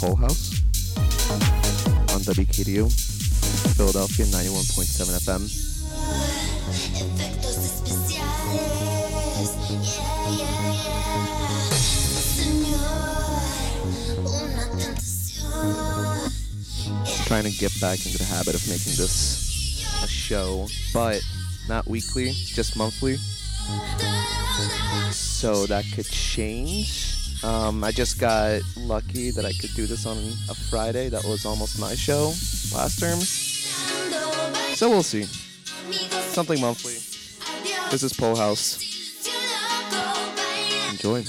Pol Haus on WKDU, Philadelphia 91.7 FM. Trying to get back into the habit of making this a show, but not weekly, just monthly. So that could change. Um, I just got lucky that I could do this on a Friday. That was almost my show last term. So we'll see. Something monthly. This is Pol Haus. Enjoy.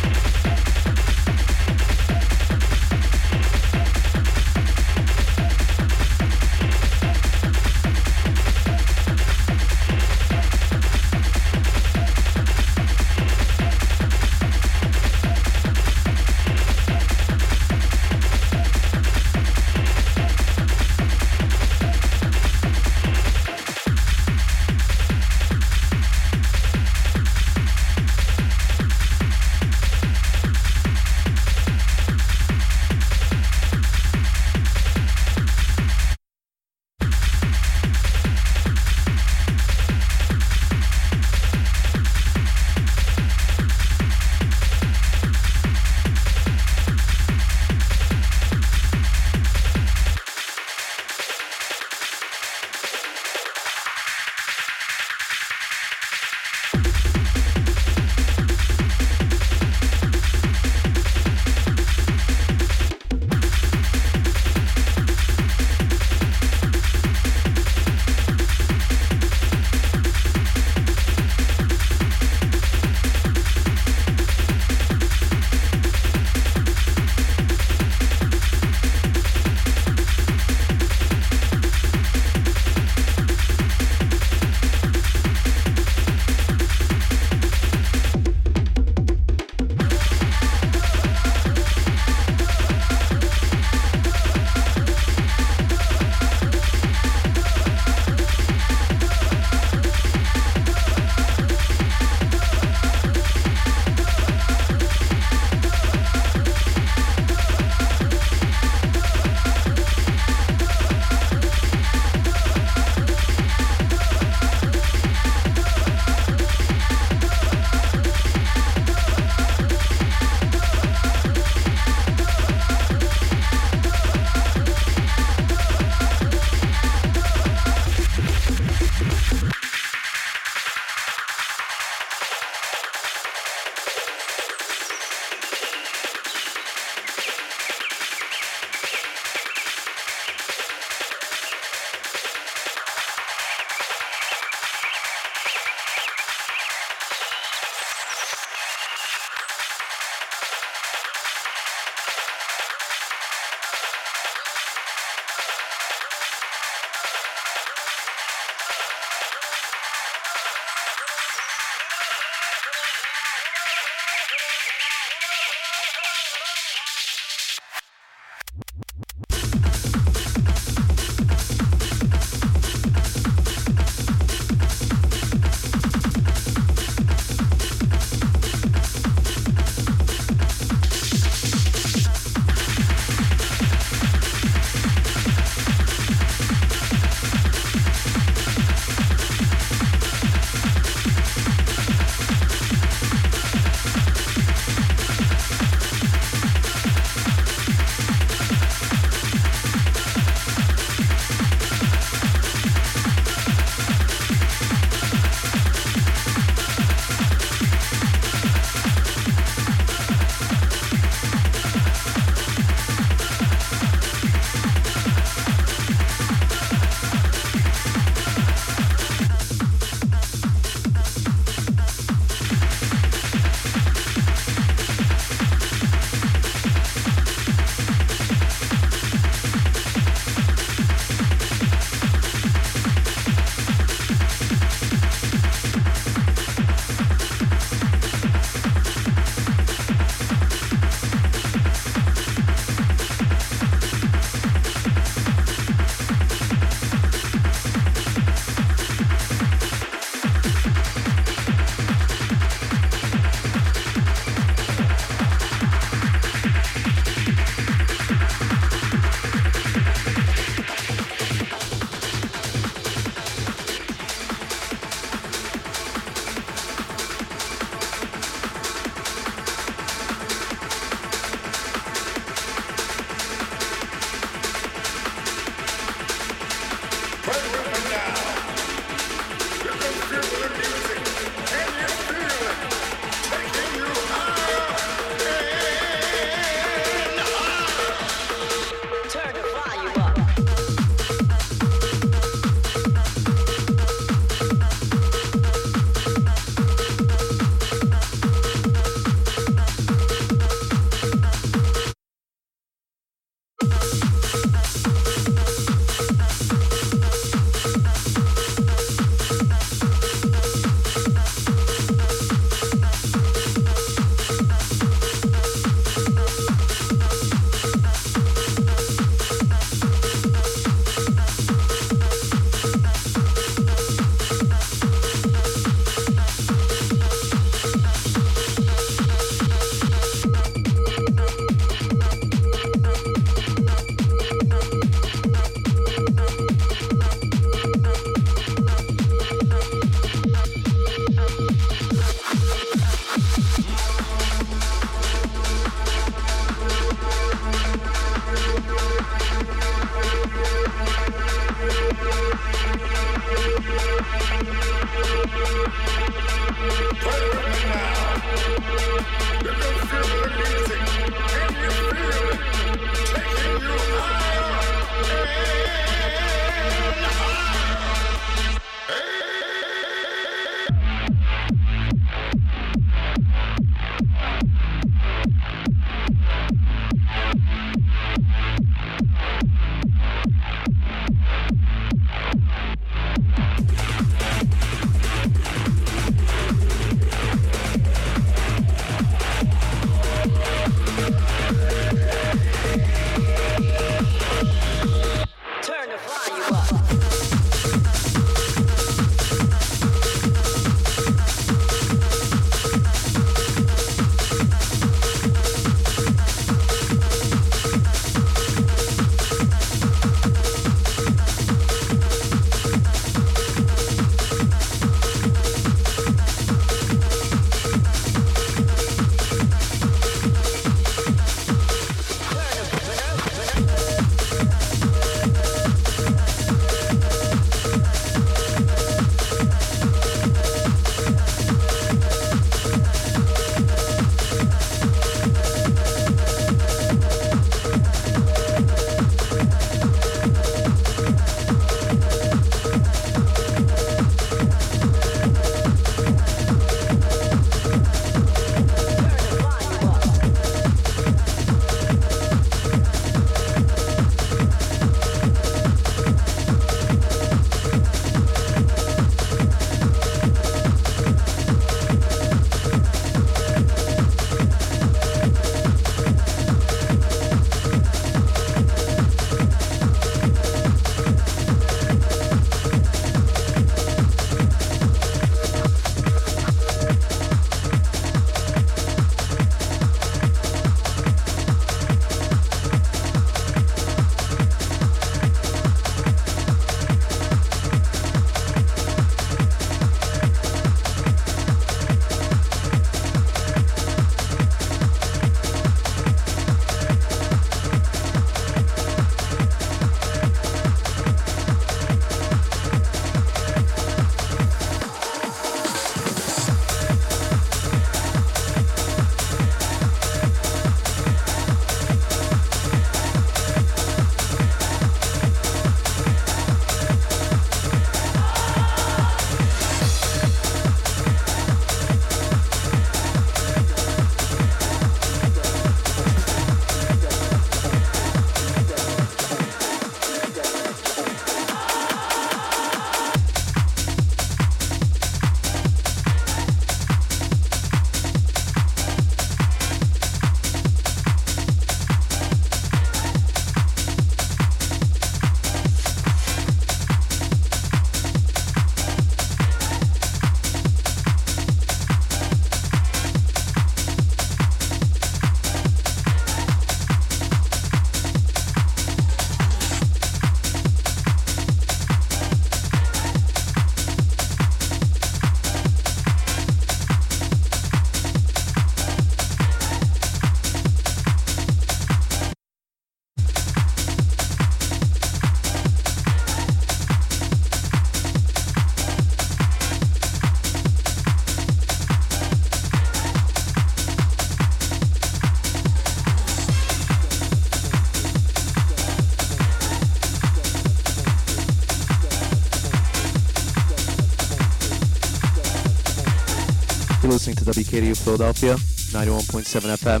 WKDU Philadelphia, 91.7 FM.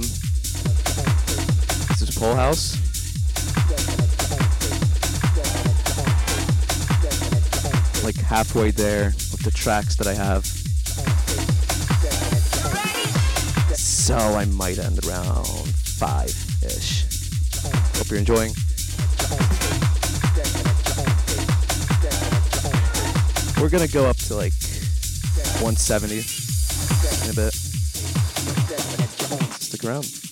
This is Pol Haus. Like halfway there with the tracks that I have. So I might end around five ish. Hope you're enjoying. We're gonna go up to like 170 in a bit. Stick around.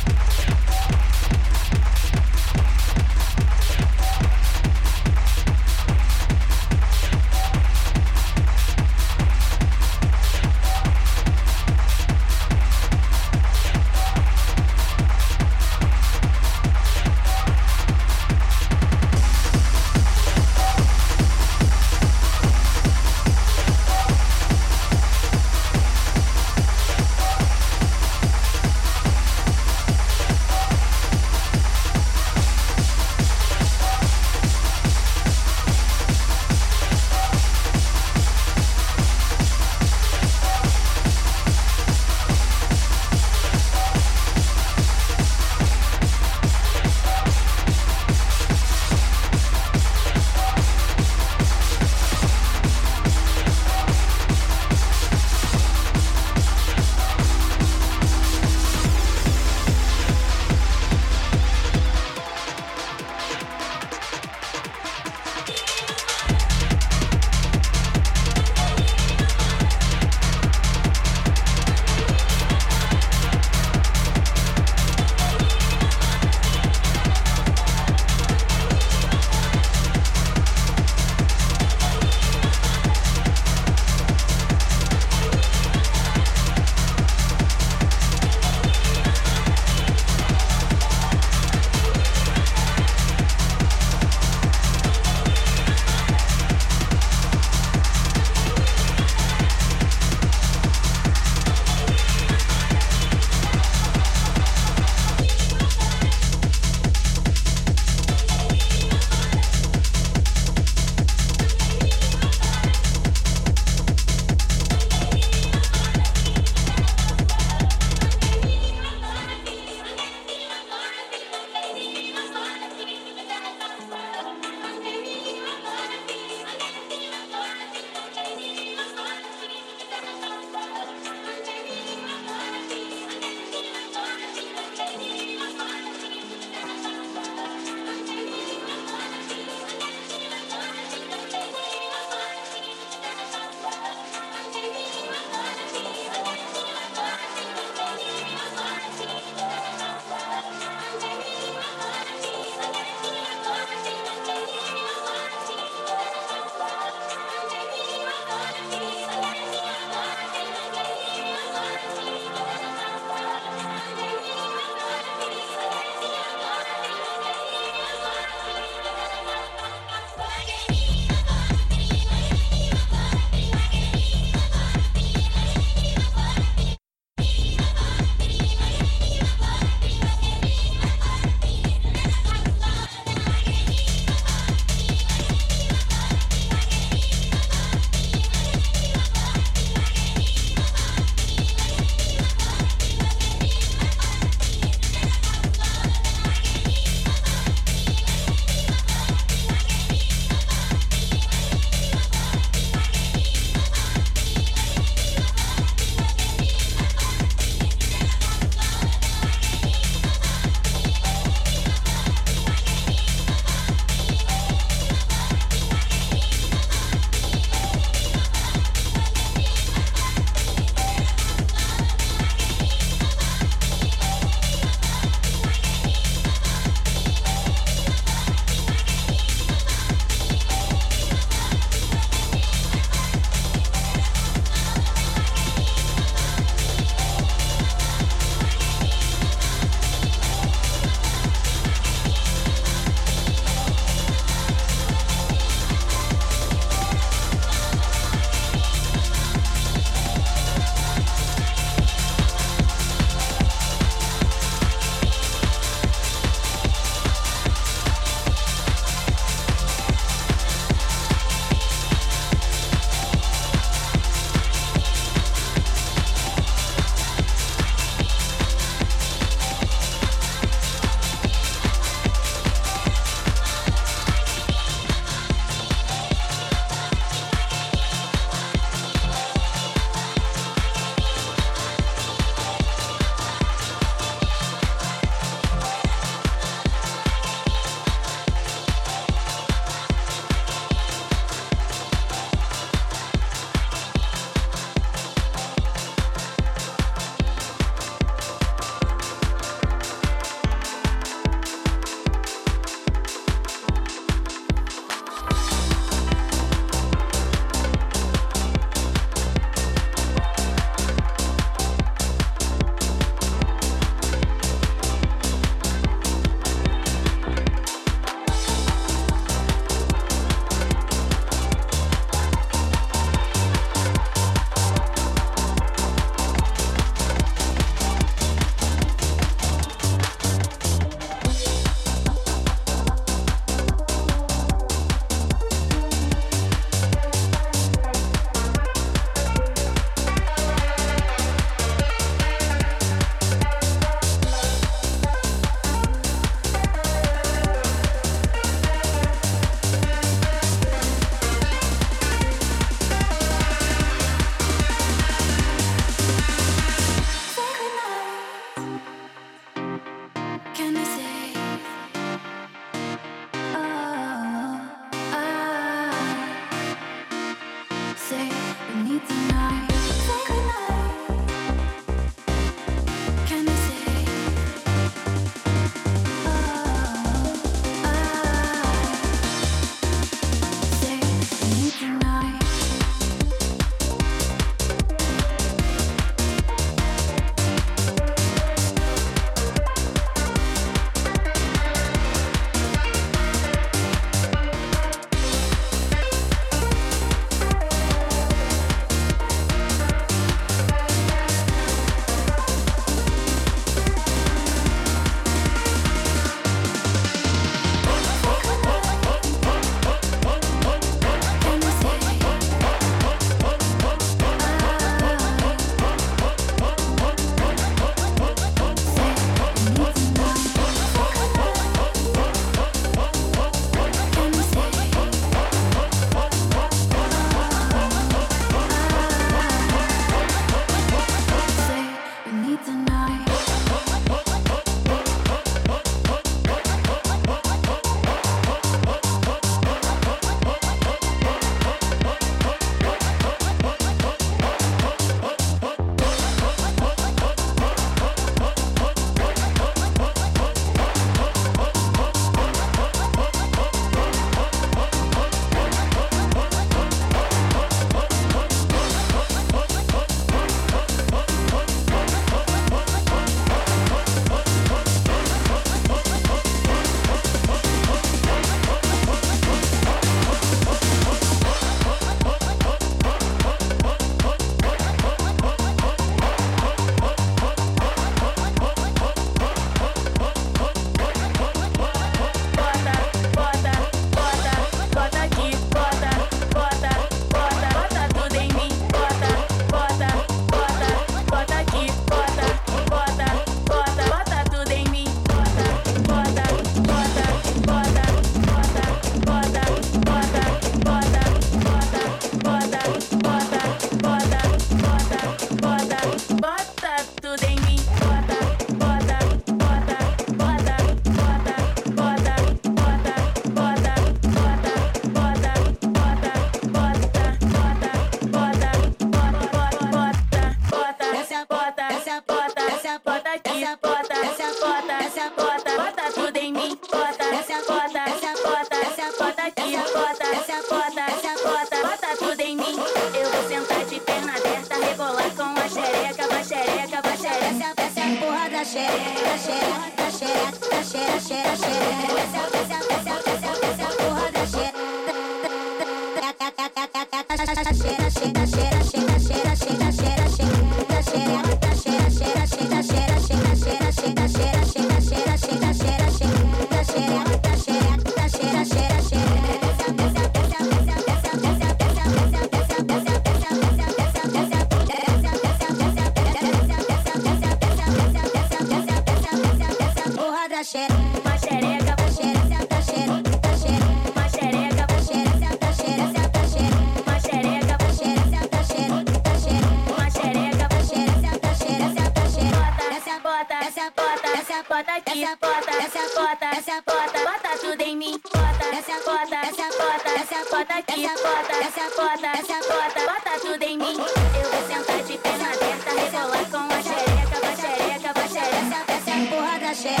Da xereca,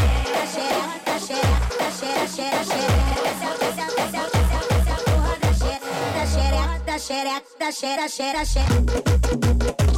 da xereca, da xereca, da xereca.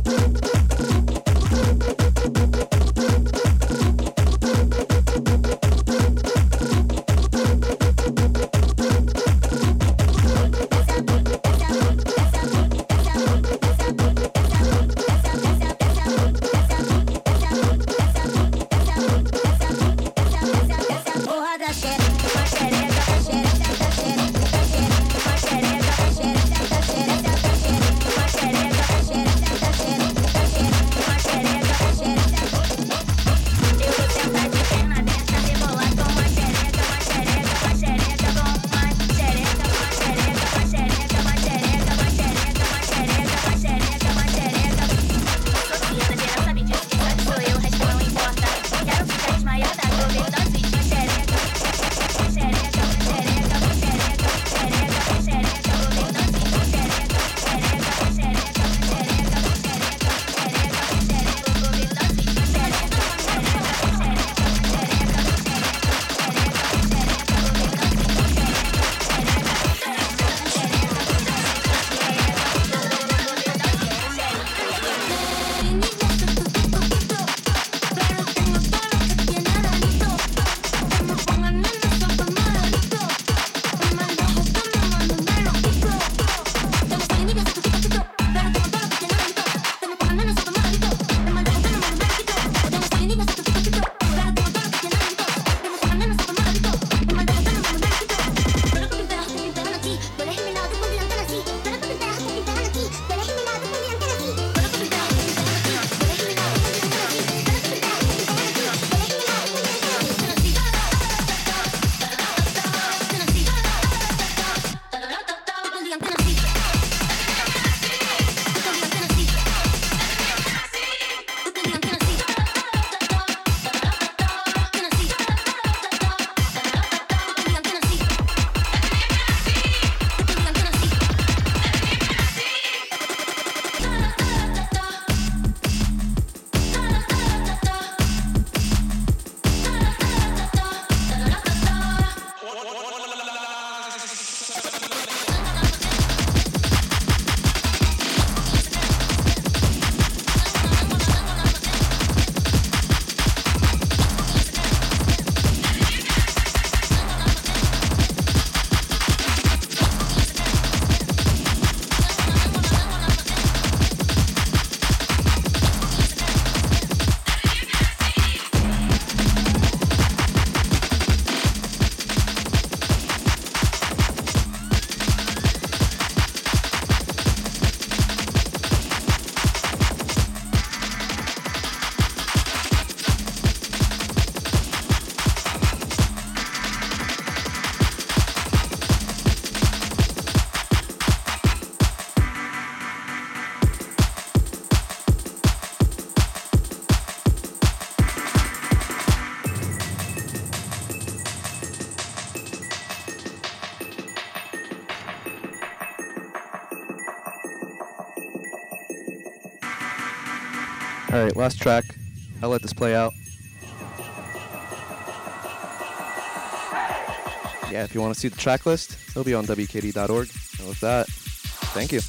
last track. I'll let this play out. Yeah, if you want to see the track list, it'll be on WKDU.org. And with that, thank you.